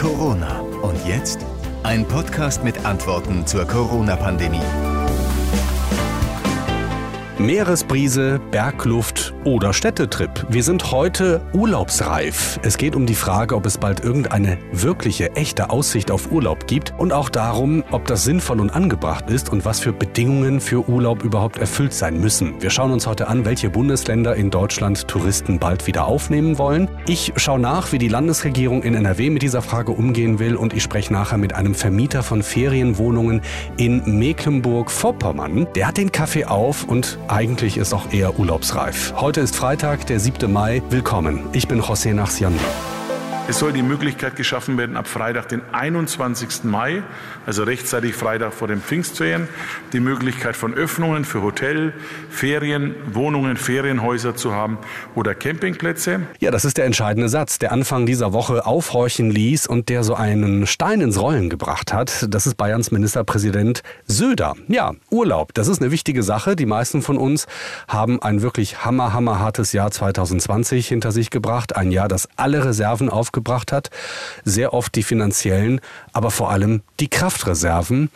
Corona. Und jetzt ein Podcast mit Antworten zur Corona-Pandemie. Meeresbrise, Bergluft oder Städtetrip. Wir sind heute urlaubsreif. Es geht um die Frage, ob es bald irgendeine wirkliche, echte Aussicht auf Urlaub gibt und auch darum, ob das sinnvoll und angebracht ist und was für Bedingungen für Urlaub überhaupt erfüllt sein müssen. Wir schauen uns heute an, welche Bundesländer in Deutschland Touristen bald wieder aufnehmen wollen. Ich schaue nach, wie die Landesregierung in NRW mit dieser Frage umgehen will und ich spreche nachher mit einem Vermieter von Ferienwohnungen in Mecklenburg-Vorpommern. Der hat den Kaffee auf und eigentlich ist auch eher urlaubsreif. Heute ist Freitag, der 7. Mai. Willkommen. Ich bin José Nachsiandi. Es soll die Möglichkeit geschaffen werden, ab Freitag, den 21. Mai, also rechtzeitig Freitag vor den Pfingstferien, die Möglichkeit von Öffnungen für Hotel, Ferien, Wohnungen, Ferienhäuser zu haben oder Campingplätze. Ja, das ist der entscheidende Satz, der Anfang dieser Woche aufhorchen ließ und der so einen Stein ins Rollen gebracht hat. Das ist Bayerns Ministerpräsident Söder. Ja, Urlaub, das ist eine wichtige Sache. Die meisten von uns haben ein wirklich hammer, hammerhartes Jahr 2020 hinter sich gebracht. Ein Jahr, das alle Reserven aufgebaut gebracht hat. Sehr oft die finanziellen, aber vor allem die Kraftreserven.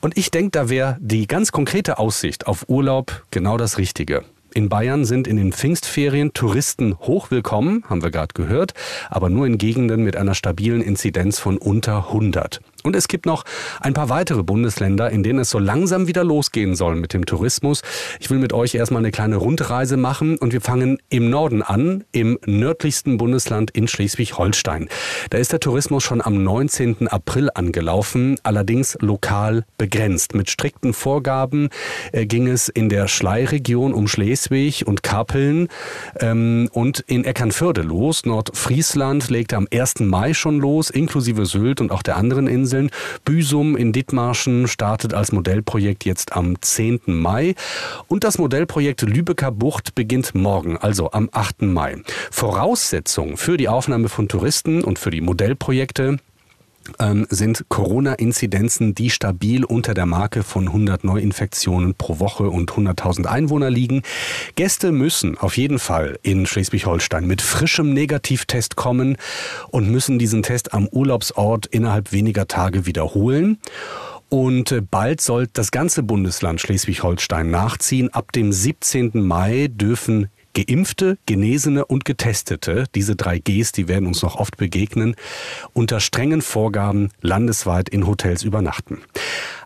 Und ich denke, da wäre die ganz konkrete Aussicht auf Urlaub genau das Richtige. In Bayern sind in den Pfingstferien Touristen hochwillkommen, haben wir gerade gehört, aber nur in Gegenden mit einer stabilen Inzidenz von unter 100. Und es gibt noch ein paar weitere Bundesländer, in denen es so langsam wieder losgehen soll mit dem Tourismus. Ich will mit euch erstmal eine kleine Rundreise machen und wir fangen im Norden an, im nördlichsten Bundesland in Schleswig-Holstein. Da ist der Tourismus schon am 19. April angelaufen, allerdings lokal begrenzt. Mit strikten Vorgaben äh, ging es in der Schlei-Region um Schleswig und Kapeln ähm, und in Eckernförde los. Nordfriesland legte am 1. Mai schon los, inklusive Sylt und auch der anderen Inseln. Inseln. Büsum in Dithmarschen startet als Modellprojekt jetzt am 10. Mai. Und das Modellprojekt Lübecker Bucht beginnt morgen, also am 8. Mai. Voraussetzung für die Aufnahme von Touristen und für die Modellprojekte sind Corona-Inzidenzen, die stabil unter der Marke von 100 Neuinfektionen pro Woche und 100.000 Einwohner liegen. Gäste müssen auf jeden Fall in Schleswig-Holstein mit frischem Negativtest kommen und müssen diesen Test am Urlaubsort innerhalb weniger Tage wiederholen. Und äh, bald soll das ganze Bundesland Schleswig-Holstein nachziehen. Ab dem 17. Mai dürfen Geimpfte, Genesene und Getestete, diese drei Gs, die werden uns noch oft begegnen, unter strengen Vorgaben landesweit in Hotels übernachten.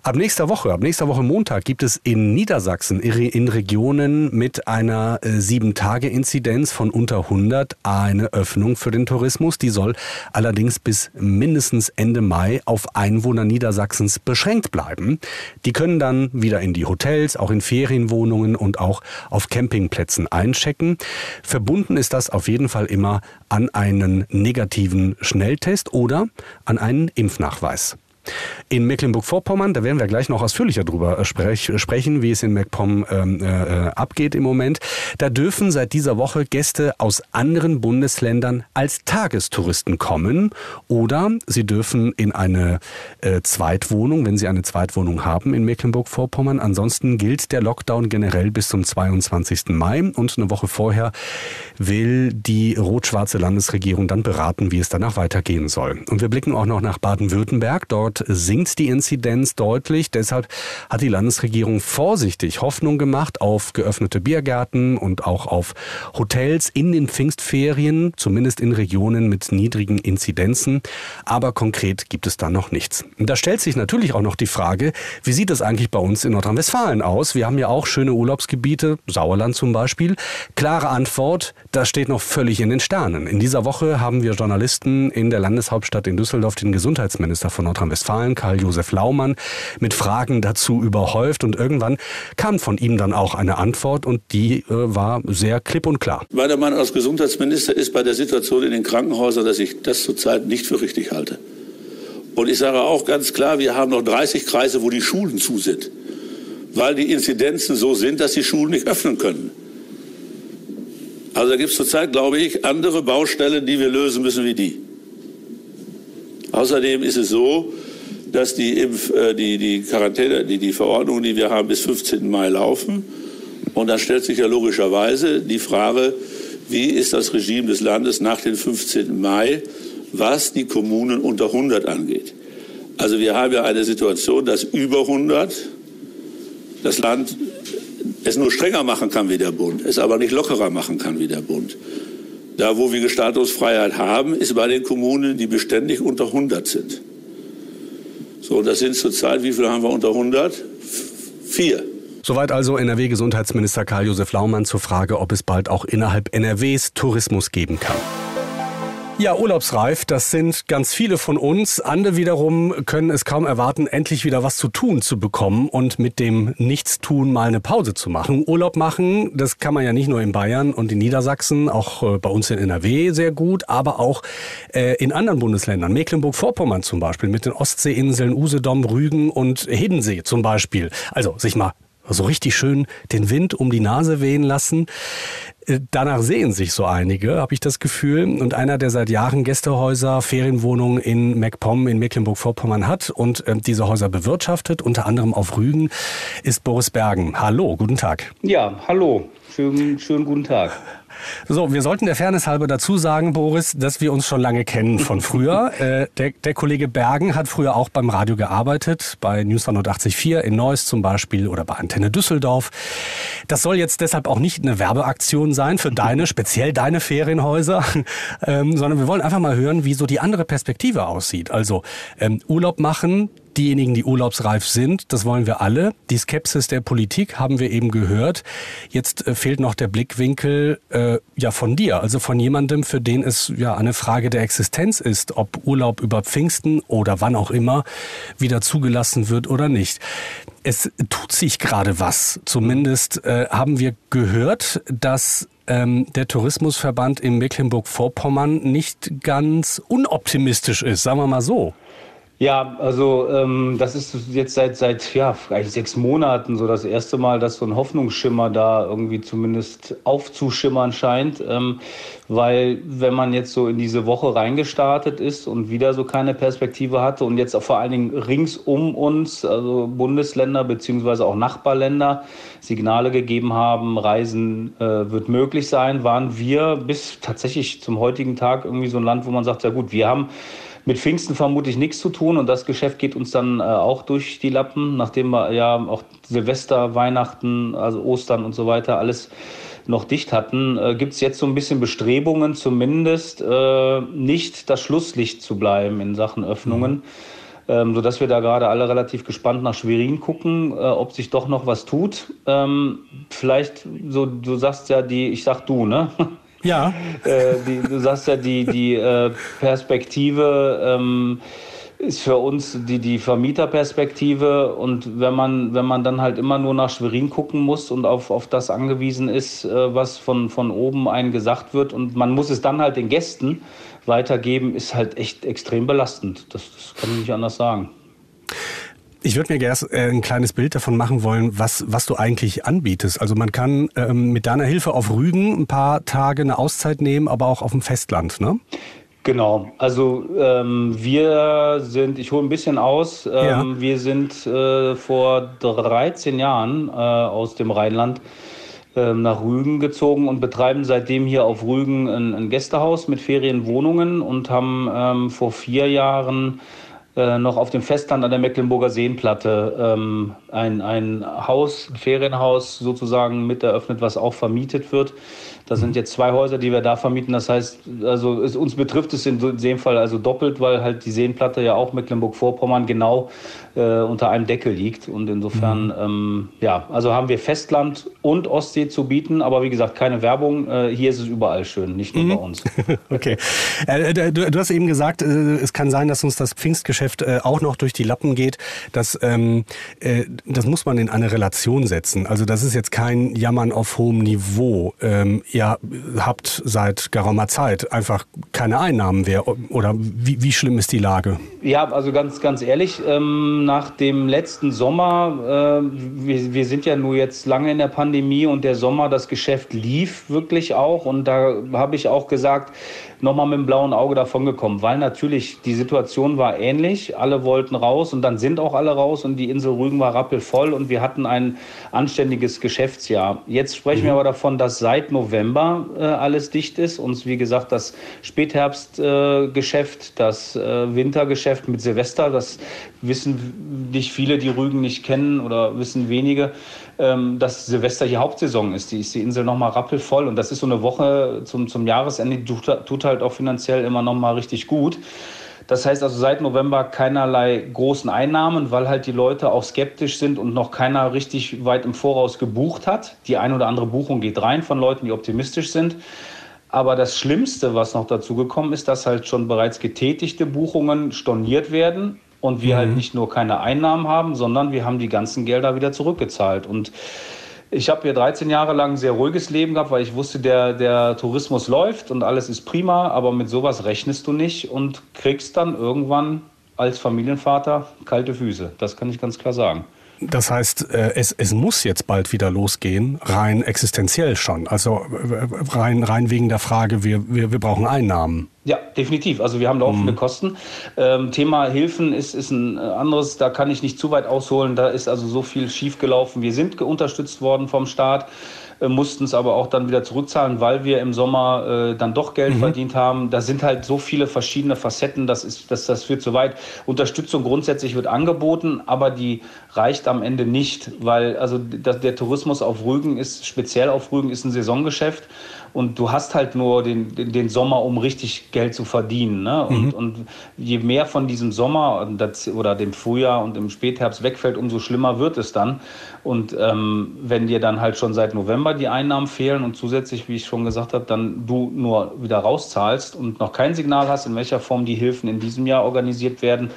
Ab nächster Woche, ab nächster Woche Montag gibt es in Niedersachsen in Regionen mit einer 7-Tage-Inzidenz äh, von unter 100 eine Öffnung für den Tourismus. Die soll allerdings bis mindestens Ende Mai auf Einwohner Niedersachsens beschränkt bleiben. Die können dann wieder in die Hotels, auch in Ferienwohnungen und auch auf Campingplätzen einchecken. Verbunden ist das auf jeden Fall immer an einen negativen Schnelltest oder an einen Impfnachweis. In Mecklenburg-Vorpommern, da werden wir gleich noch ausführlicher drüber äh, sprech, sprechen, wie es in MacPom ähm, äh, abgeht im Moment. Da dürfen seit dieser Woche Gäste aus anderen Bundesländern als Tagestouristen kommen oder sie dürfen in eine äh, Zweitwohnung, wenn sie eine Zweitwohnung haben in Mecklenburg-Vorpommern. Ansonsten gilt der Lockdown generell bis zum 22. Mai und eine Woche vorher will die rot-schwarze Landesregierung dann beraten, wie es danach weitergehen soll. Und wir blicken auch noch nach Baden-Württemberg. Dort sinkt die Inzidenz deutlich. Deshalb hat die Landesregierung vorsichtig Hoffnung gemacht auf geöffnete Biergärten und auch auf Hotels in den Pfingstferien, zumindest in Regionen mit niedrigen Inzidenzen. Aber konkret gibt es da noch nichts. Da stellt sich natürlich auch noch die Frage, wie sieht es eigentlich bei uns in Nordrhein-Westfalen aus? Wir haben ja auch schöne Urlaubsgebiete, Sauerland zum Beispiel. Klare Antwort, das steht noch völlig in den Sternen. In dieser Woche haben wir Journalisten in der Landeshauptstadt in Düsseldorf den Gesundheitsminister von Nordrhein-Westfalen Nordrhein-Westfalen, Karl-Josef Laumann, mit Fragen dazu überhäuft und irgendwann kam von ihm dann auch eine Antwort und die äh, war sehr klipp und klar. Meiner Meinung als Gesundheitsminister ist bei der Situation in den Krankenhäusern, dass ich das zurzeit nicht für richtig halte. Und ich sage auch ganz klar, wir haben noch 30 Kreise, wo die Schulen zu sind, weil die Inzidenzen so sind, dass die Schulen nicht öffnen können. Also da gibt es zurzeit, glaube ich, andere Baustellen, die wir lösen müssen wie die. Außerdem ist es so, dass die, Impf-, äh, die, die Quarantäne, die, die Verordnungen, die wir haben, bis 15. Mai laufen. Und dann stellt sich ja logischerweise die Frage, wie ist das Regime des Landes nach dem 15. Mai? was die Kommunen unter 100 angeht. Also wir haben ja eine Situation, dass über 100 das Land es nur strenger machen kann wie der Bund, es aber nicht lockerer machen kann wie der Bund. Da, wo wir Gestaltungsfreiheit haben, ist bei den Kommunen, die beständig unter 100 sind. So, das sind zurzeit, wie viele haben wir unter 100? Vier. Soweit also NRW-Gesundheitsminister Karl-Josef Laumann zur Frage, ob es bald auch innerhalb NRWs Tourismus geben kann. Ja, urlaubsreif, das sind ganz viele von uns. Andere wiederum können es kaum erwarten, endlich wieder was zu tun zu bekommen und mit dem Nichtstun mal eine Pause zu machen. Urlaub machen, das kann man ja nicht nur in Bayern und in Niedersachsen, auch äh, bei uns in NRW sehr gut, aber auch äh, in anderen Bundesländern. Mecklenburg-Vorpommern zum Beispiel mit den Ostseeinseln Usedom, Rügen und Hiddensee zum Beispiel. Also sich mal so richtig schön den Wind um die Nase wehen lassen. Äh, danach sehen sich so einige, habe ich das Gefühl. Und einer, der seit Jahren Gästehäuser, Ferienwohnungen in MacPom in Mecklenburg-Vorpommern hat und äh, diese Häuser bewirtschaftet, unter anderem auf Rügen, ist Boris Bergen. Hallo, guten Tag. Ja, hallo. Schönen, schönen guten Tag. So, wir sollten der Fairness halber dazu sagen, Boris, dass wir uns schon lange kennen von früher. äh, der, der, Kollege Bergen hat früher auch beim Radio gearbeitet, bei News 184 in Neuss zum Beispiel oder bei Antenne Düsseldorf. Das soll jetzt deshalb auch nicht eine Werbeaktion sein für deine, speziell deine Ferienhäuser, ähm, sondern wir wollen einfach mal hören, wie so die andere Perspektive aussieht. Also ähm, Urlaub machen, diejenigen, die urlaubsreif sind, das wollen wir alle. Die Skepsis der Politik haben wir eben gehört. Jetzt äh, fehlt noch der Blickwinkel äh, ja von dir, also von jemandem, für den es ja eine Frage der Existenz ist, ob Urlaub über Pfingsten oder wann auch immer wieder zugelassen wird oder nicht. Es tut sich gerade was. Zumindest äh, haben wir gehört, dass ähm, der Tourismusverband in Mecklenburg-Vorpommern nicht ganz unoptimistisch ist, sagen wir mal so. Ja, also ähm, das ist jetzt seit seit ja vielleicht sechs Monaten so das erste Mal, dass so ein Hoffnungsschimmer da irgendwie zumindest aufzuschimmern scheint, ähm, weil wenn man jetzt so in diese Woche reingestartet ist und wieder so keine Perspektive hatte und jetzt auch vor allen Dingen rings um uns, also Bundesländer beziehungsweise auch Nachbarländer Signale gegeben haben, Reisen äh, wird möglich sein, waren wir bis tatsächlich zum heutigen Tag irgendwie so ein Land, wo man sagt, ja gut, wir haben mit Pfingsten vermutlich nichts zu tun und das Geschäft geht uns dann äh, auch durch die Lappen, nachdem wir ja auch Silvester, Weihnachten, also Ostern und so weiter alles noch dicht hatten, äh, gibt es jetzt so ein bisschen Bestrebungen, zumindest äh, nicht das Schlusslicht zu bleiben in Sachen Öffnungen. Mhm. Ähm, sodass wir da gerade alle relativ gespannt nach Schwerin gucken, äh, ob sich doch noch was tut. Ähm, vielleicht, so, du sagst ja die, ich sag du, ne? Ja. Äh, die, du sagst ja, die, die äh, Perspektive ähm, ist für uns die, die Vermieterperspektive. Und wenn man, wenn man dann halt immer nur nach Schwerin gucken muss und auf, auf das angewiesen ist, äh, was von, von oben einen gesagt wird, und man muss es dann halt den Gästen weitergeben, ist halt echt extrem belastend. Das, das kann ich nicht anders sagen. Ich würde mir gerne äh, ein kleines Bild davon machen wollen, was, was du eigentlich anbietest. Also man kann ähm, mit deiner Hilfe auf Rügen ein paar Tage eine Auszeit nehmen, aber auch auf dem Festland, ne? Genau, also ähm, wir sind, ich hole ein bisschen aus, ähm, ja. wir sind äh, vor 13 Jahren äh, aus dem Rheinland äh, nach Rügen gezogen und betreiben seitdem hier auf Rügen ein, ein Gästehaus mit Ferienwohnungen und haben ähm, vor vier Jahren äh, noch auf dem Festland an der Mecklenburger Seenplatte ähm, ein, ein Haus, ein Ferienhaus sozusagen mit eröffnet, was auch vermietet wird. Das sind jetzt zwei Häuser, die wir da vermieten. Das heißt, also es, uns betrifft es in dem Fall also doppelt, weil halt die Seenplatte ja auch Mecklenburg-Vorpommern genau äh, unter einem Deckel liegt. Und insofern, mhm. ähm, ja, also haben wir Festland und Ostsee zu bieten. Aber wie gesagt, keine Werbung. Äh, hier ist es überall schön, nicht nur mhm. bei uns. okay. Äh, du, du, hast eben gesagt, äh, es kann sein, dass uns das Pfingstgeschäft äh, auch noch durch die Lappen geht. Das, ähm, äh, das muss man in eine Relation setzen. Also das ist jetzt kein Jammern auf hohem Niveau. Ähm, ihr habt seit geraumer Zeit einfach keine Einnahmen mehr. Oder wie, wie schlimm ist die Lage? Ja, also ganz, ganz ehrlich, ähm, nach dem letzten Sommer, äh, wir, wir sind ja nur jetzt lange in der Pandemie und der Sommer, das Geschäft lief wirklich auch. Und da habe ich auch gesagt, nochmal mit dem blauen Auge davongekommen, weil natürlich die Situation war ähnlich. Alle wollten raus und dann sind auch alle raus und die Insel Rügen war rappelvoll und wir hatten ein anständiges Geschäftsjahr. Jetzt sprechen mhm. wir aber davon, dass seit November äh, alles dicht ist. Uns, wie gesagt, das Spätherbstgeschäft, äh, das äh, Wintergeschäft mit Silvester, das wissen nicht viele, die Rügen nicht kennen oder wissen wenige, ähm, dass Silvester hier Hauptsaison ist. Die ist die Insel nochmal rappelvoll und das ist so eine Woche zum, zum Jahresende, tut, tut halt auch finanziell immer nochmal richtig gut. Das heißt also seit November keinerlei großen Einnahmen, weil halt die Leute auch skeptisch sind und noch keiner richtig weit im Voraus gebucht hat. Die ein oder andere Buchung geht rein von Leuten, die optimistisch sind. Aber das Schlimmste, was noch dazu gekommen ist, dass halt schon bereits getätigte Buchungen storniert werden und wir halt mhm. halt nicht nur keine Einnahmen haben, sondern wir haben die ganzen Gelder wieder zurückgezahlt. Und ich habe hier 13 Jahre lang ein sehr ruhiges Leben gehabt, weil ich wusste, der, der Tourismus läuft und alles ist prima, aber mit sowas rechnest du nicht und kriegst dann irgendwann als Familienvater kalte Füße. Das kann ich ganz klar sagen. Das heißt, äh, es, es muss jetzt bald wieder losgehen, rein existenziell schon. Also äh, rein, rein wegen der Frage, wir, wir, wir brauchen Einnahmen. Ja, definitiv. Also wir haben laufende mhm. Kosten. Ähm, Thema Hilfen ist, ist ein anderes, da kann ich nicht zu weit ausholen. Da ist also so viel schiefgelaufen. Wir sind unterstützt worden vom Staat. Äh, mussten es aber auch dann wieder zurückzahlen, weil wir im Sommer äh, dann doch Geld mhm. verdient haben. Da sind halt so viele verschiedene Facetten, das, ist, das, das führt zu weit. Unterstützung grundsätzlich wird angeboten, aber die reicht am Ende nicht, weil also das, der Tourismus auf Rügen ist, speziell auf Rügen, ist ein Saisongeschäft und du hast halt nur den, den, Sommer, um richtig Geld zu verdienen. Ne? Und, mhm. und je mehr von diesem Sommer oder dem Frühjahr und im Spätherbst wegfällt, umso schlimmer wird es dann. Und ähm, wenn dir dann halt schon seit November die Einnahmen fehlen und zusätzlich, wie ich schon gesagt habe, dann du nur wieder rauszahlst und noch kein Signal hast, in welcher Form die Hilfen in diesem Jahr organisiert werden.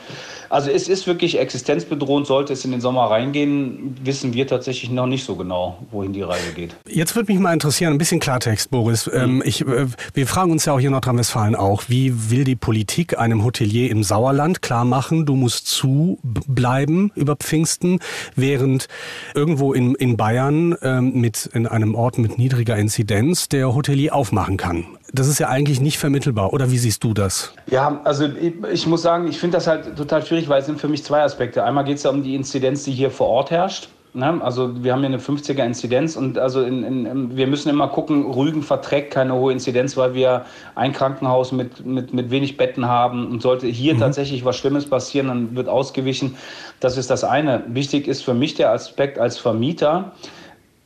Also es ist wirklich existenzbedrohend, sollte es in den Sommer reingehen, wissen wir tatsächlich noch nicht so genau, wohin die Reise geht. Jetzt würde mich mal interessieren, ein bisschen Klartext, Boris. Ähm, mhm. ich, äh, wir fragen uns ja auch hier in Nordrhein-Westfalen auch, wie will die Politik einem Hotelier im Sauerland klar machen, du musst zubleiben über Pfingsten, während irgendwo in, in Bayern ähm, mit in einem Ort mit niedriger Inzidenz der Hotelier aufmachen kann. Das ist ja eigentlich nicht vermittelbar. Oder wie siehst du das? Ja, also ich, ich muss sagen, ich finde das halt total schwierig, weil es sind für mich zwei Aspekte. Einmal geht es ja um die Inzidenz, die hier vor Ort herrscht. Ne? Also wir haben hier eine 50er Inzidenz und also in, in, wir müssen immer gucken, Rügen verträgt keine hohe Inzidenz, weil wir ein Krankenhaus mit, mit, mit wenig Betten haben und sollte hier mhm. tatsächlich was Schlimmes passieren, dann wird ausgewichen. Das ist das eine. Wichtig ist für mich der Aspekt als Vermieter,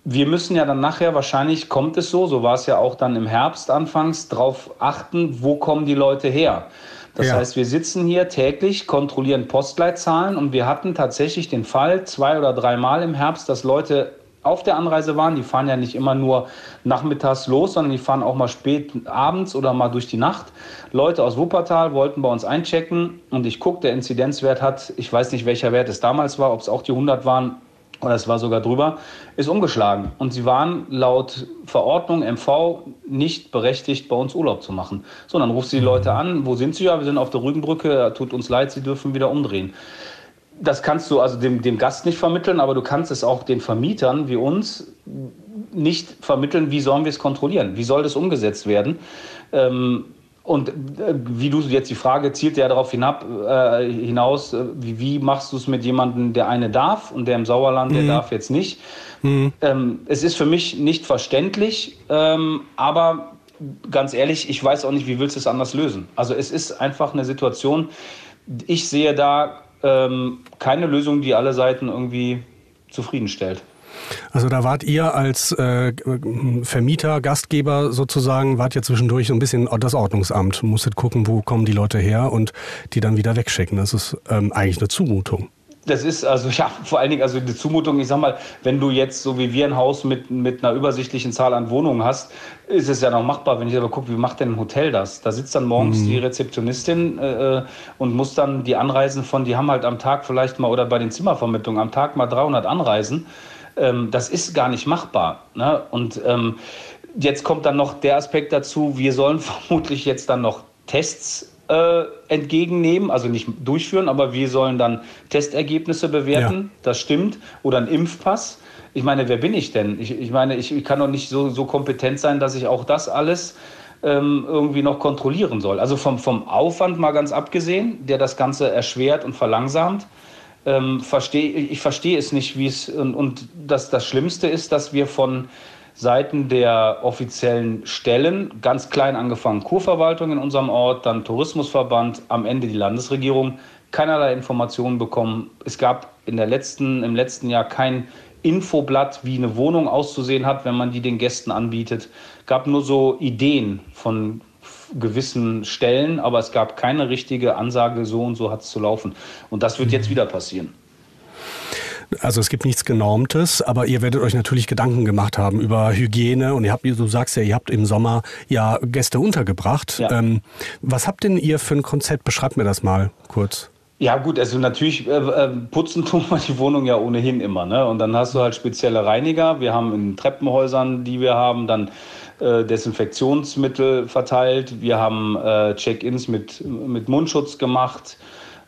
wir müssen ja dann nachher, wahrscheinlich kommt es so, so war es ja auch dann im Herbst anfangs, darauf achten, wo kommen die Leute her. Das ja. heißt, wir sitzen hier täglich, kontrollieren Postleitzahlen und wir hatten tatsächlich den Fall zwei oder dreimal im Herbst, dass Leute auf der Anreise waren. Die fahren ja nicht immer nur nachmittags los, sondern die fahren auch mal spät abends oder mal durch die Nacht. Leute aus Wuppertal wollten bei uns einchecken und ich gucke, der Inzidenzwert hat, ich weiß nicht, welcher Wert es damals war, ob es auch die 100 waren, oder es war sogar drüber, ist umgeschlagen. Und sie waren laut Verordnung MV nicht berechtigt, bei uns Urlaub zu machen. So, dann ruft sie die Leute an, wo sind sie? Ja, wir sind auf der Rügenbrücke, tut uns leid, sie dürfen wieder umdrehen. Das kannst du also dem, dem Gast nicht vermitteln, aber du kannst es auch den Vermietern wie uns nicht vermitteln, wie sollen wir es kontrollieren, wie soll das umgesetzt werden. Ähm, und äh, wie du jetzt die Frage zielt ja darauf hinab, äh, hinaus, äh, wie, wie, machst du es mit jemandem, der eine darf und der im Sauerland, mhm. der darf jetzt nicht. Mhm. Ähm, es ist für mich nicht verständlich, ähm, aber ganz ehrlich, ich weiß auch nicht, wie willst du es anders lösen. Also es ist einfach eine Situation, ich sehe da ähm, keine Lösung, die alle Seiten irgendwie zufriedenstellt. Also da wart ihr als äh, Vermieter, Gastgeber sozusagen, wart ihr zwischendurch so ein bisschen das Ordnungsamt, musstet gucken, wo kommen die Leute her und die dann wieder wegschicken. Das ist ähm, eigentlich eine Zumutung. Das ist also ja vor allen Dingen also die Zumutung. Ich sag mal, wenn du jetzt so wie wir ein Haus mit mit einer übersichtlichen Zahl an Wohnungen hast, ist es ja noch machbar. Wenn ich aber gucke, wie macht denn ein Hotel das? Da sitzt dann morgens mhm. die Rezeptionistin äh, und muss dann die Anreisen von, die haben halt am Tag vielleicht mal oder bei den Zimmervermittlungen am Tag mal 300 Anreisen. Ähm, das ist gar nicht machbar. Ne? Und ähm, jetzt kommt dann noch der Aspekt dazu, wir sollen vermutlich jetzt dann noch Tests äh, entgegennehmen, also nicht durchführen, aber wir sollen dann Testergebnisse bewerten, ja. das stimmt, oder ein Impfpass. Ich meine, wer bin ich denn? Ich, ich meine, ich, ich, kann doch nicht so, so kompetent sein, dass ich auch das alles ähm, irgendwie noch kontrollieren soll. Also vom, vom Aufwand mal ganz abgesehen, der das Ganze erschwert und verlangsamt. Ähm, versteh, ich verstehe es nicht, wie es und, und das, das Schlimmste ist, dass wir von Seiten der offiziellen Stellen, ganz klein angefangen Kurverwaltung in unserem Ort, dann Tourismusverband, am Ende die Landesregierung, keinerlei Informationen bekommen. Es gab in der letzten, im letzten Jahr kein Infoblatt, wie eine Wohnung auszusehen hat, wenn man die den Gästen anbietet. Es gab nur so Ideen von gewissen Stellen, aber es gab keine richtige Ansage, so und so hat es zu laufen. Und das wird jetzt wieder passieren. Also es gibt nichts Genormtes, aber ihr werdet euch natürlich Gedanken gemacht haben über Hygiene und ihr habt, du sagst ja, ihr habt im Sommer ja Gäste untergebracht. Ja. Ähm, was habt denn ihr für ein Konzept? Beschreibt mir das mal kurz. Ja gut, also natürlich äh, äh putzen tun wir die Wohnung ja ohnehin immer. Ne? Und dann hast du halt spezielle Reiniger. Wir haben in Treppenhäusern, die wir haben, dann Desinfektionsmittel verteilt. Wir haben äh, Check-ins mit, mit Mundschutz gemacht.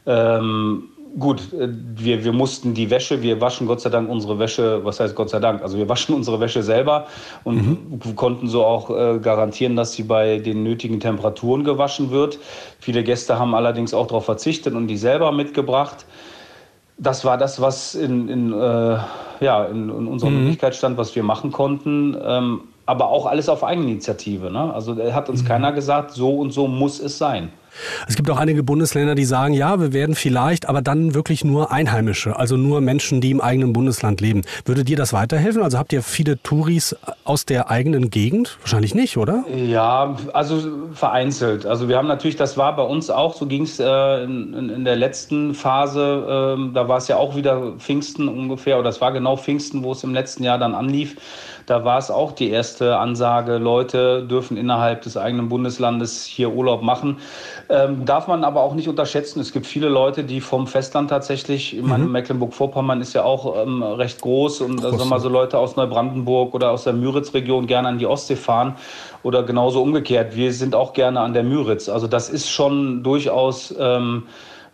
Ähm, gut, äh, wir, wir mussten die Wäsche, wir waschen Gott sei Dank unsere Wäsche, was heißt Gott sei Dank? Also wir waschen unsere Wäsche selber und mhm. konnten so auch äh, garantieren, dass sie bei den nötigen Temperaturen gewaschen wird. Viele Gäste haben allerdings auch darauf verzichtet und die selber mitgebracht. Das war das, was in, in, äh, ja, in, in unserer mhm. Möglichkeit stand, was wir machen konnten. Ähm, aber auch alles auf Eigeninitiative. Ne? Also hat uns mhm. keiner gesagt, so und so muss es sein. Es gibt auch einige Bundesländer, die sagen, ja, wir werden vielleicht, aber dann wirklich nur Einheimische, also nur Menschen, die im eigenen Bundesland leben. Würde dir das weiterhelfen? Also habt ihr viele Touris aus der eigenen Gegend? Wahrscheinlich nicht, oder? Ja, also vereinzelt. Also wir haben natürlich, das war bei uns auch, so ging es äh, in, in, der letzten Phase, äh, da war es ja auch wieder Pfingsten ungefähr, oder es war genau Pfingsten, wo es im letzten Jahr dann anlief. Da war es auch die erste Ansage, Leute dürfen innerhalb des eigenen Bundeslandes hier Urlaub machen. Ähm, darf man aber auch nicht unterschätzen. Es gibt viele Leute, die vom Festland tatsächlich, ich meine, mhm. Mecklenburg-Vorpommern ist ja auch ähm, recht groß und da sind mal so Leute aus Neubrandenburg oder aus der Müritz-Region gerne an die Ostsee fahren oder genauso umgekehrt. Wir sind auch gerne an der Müritz. Also das ist schon durchaus ähm,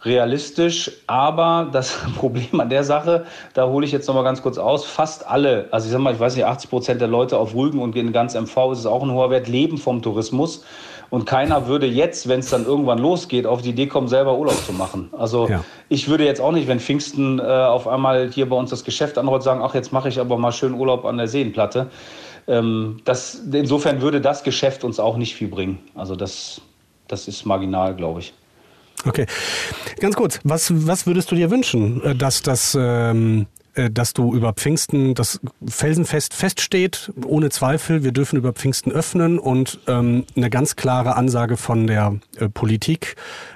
realistisch, aber das Problem an der Sache, da hole ich jetzt noch mal ganz kurz aus, fast alle, also ich sag mal, ich weiß nicht, 80 Prozent der Leute auf Rügen und in ganz MV ist es auch ein hoher Wert, leben vom Tourismus. Und keiner würde jetzt, wenn es dann irgendwann losgeht, auf die Idee kommen, selber Urlaub zu machen. Also ja. ich würde jetzt auch nicht, wenn Pfingsten äh, auf einmal hier bei uns das Geschäft anrollt, sagen, ach, jetzt mache ich aber mal schön Urlaub an der Seenplatte. Ähm, das, insofern würde das Geschäft uns auch nicht viel bringen. Also das, das ist marginal, glaube ich. Okay. Ganz kurz, was, was würdest du dir wünschen, äh, dass das ähm, äh, dass du über Pfingsten das Felsenfest feststeht, ohne Zweifel, wir dürfen über Pfingsten öffnen und ähm, eine ganz klare Ansage von der äh, Politik,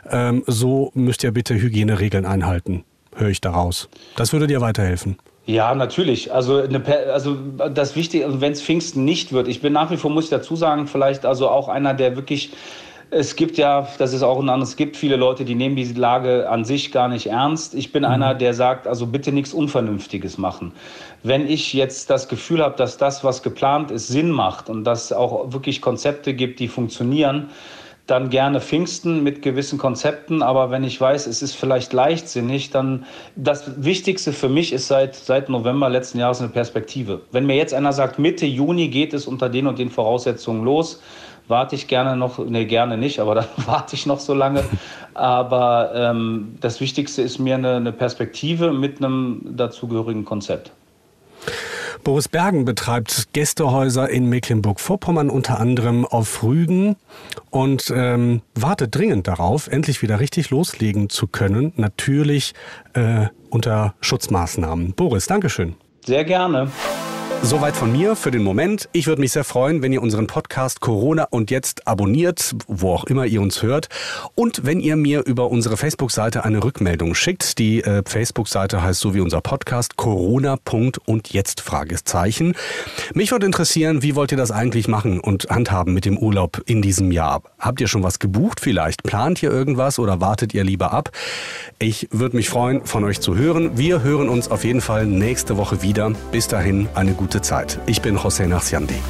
ähm, so müsst ihr bitte Hygieneregeln einhalten, höre ich daraus. Das würde dir weiterhelfen. Ja, natürlich. Also, eine, also das Wichtige, also wenn es Pfingsten nicht wird, ich bin nach wie vor, muss ich dazu sagen, vielleicht also auch einer, der wirklich es gibt ja, das ist auch ein anderes, es gibt viele Leute, die nehmen diese Lage an sich gar nicht ernst. Ich bin mhm. einer, der sagt, also bitte nichts Unvernünftiges machen. Wenn ich jetzt das Gefühl habe, dass das, was geplant ist, Sinn macht und dass auch wirklich Konzepte gibt, die funktionieren, dann gerne Pfingsten mit gewissen Konzepten. Aber wenn ich weiß, es ist vielleicht leichtsinnig, dann das Wichtigste für mich ist seit, seit November letzten Jahres eine Perspektive. Wenn mir jetzt einer sagt, Mitte Juni geht es unter den und den Voraussetzungen los, warte ich gerne noch, nee, gerne nicht, aber dann warte ich noch so lange. Aber ähm, das Wichtigste ist mir eine, eine Perspektive mit einem dazugehörigen Konzept. Boris Bergen betreibt Gästehäuser in Mecklenburg-Vorpommern, unter anderem auf Rügen und ähm, wartet dringend darauf, endlich wieder richtig loslegen zu können. Natürlich äh, unter Schutzmaßnahmen. Boris, Dankeschön. Sehr gerne. Soweit von mir für den Moment. Ich würde mich sehr freuen, wenn ihr unseren Podcast Corona und jetzt abonniert, wo auch immer ihr uns hört. Und wenn ihr mir über unsere Facebook-Seite eine Rückmeldung schickt. Die äh, Facebook-Seite heißt so wie unser Podcast Corona. und jetzt Fragezeichen. Mich würde interessieren, wie wollt ihr das eigentlich machen und handhaben mit dem Urlaub in diesem Jahr? Habt ihr schon was gebucht vielleicht? Plant ihr irgendwas oder wartet ihr lieber ab? Ich würde mich freuen, von euch zu hören. Wir hören uns auf jeden Fall nächste Woche wieder. Bis dahin eine gute gute Zeit. Ich bin José Narciandi.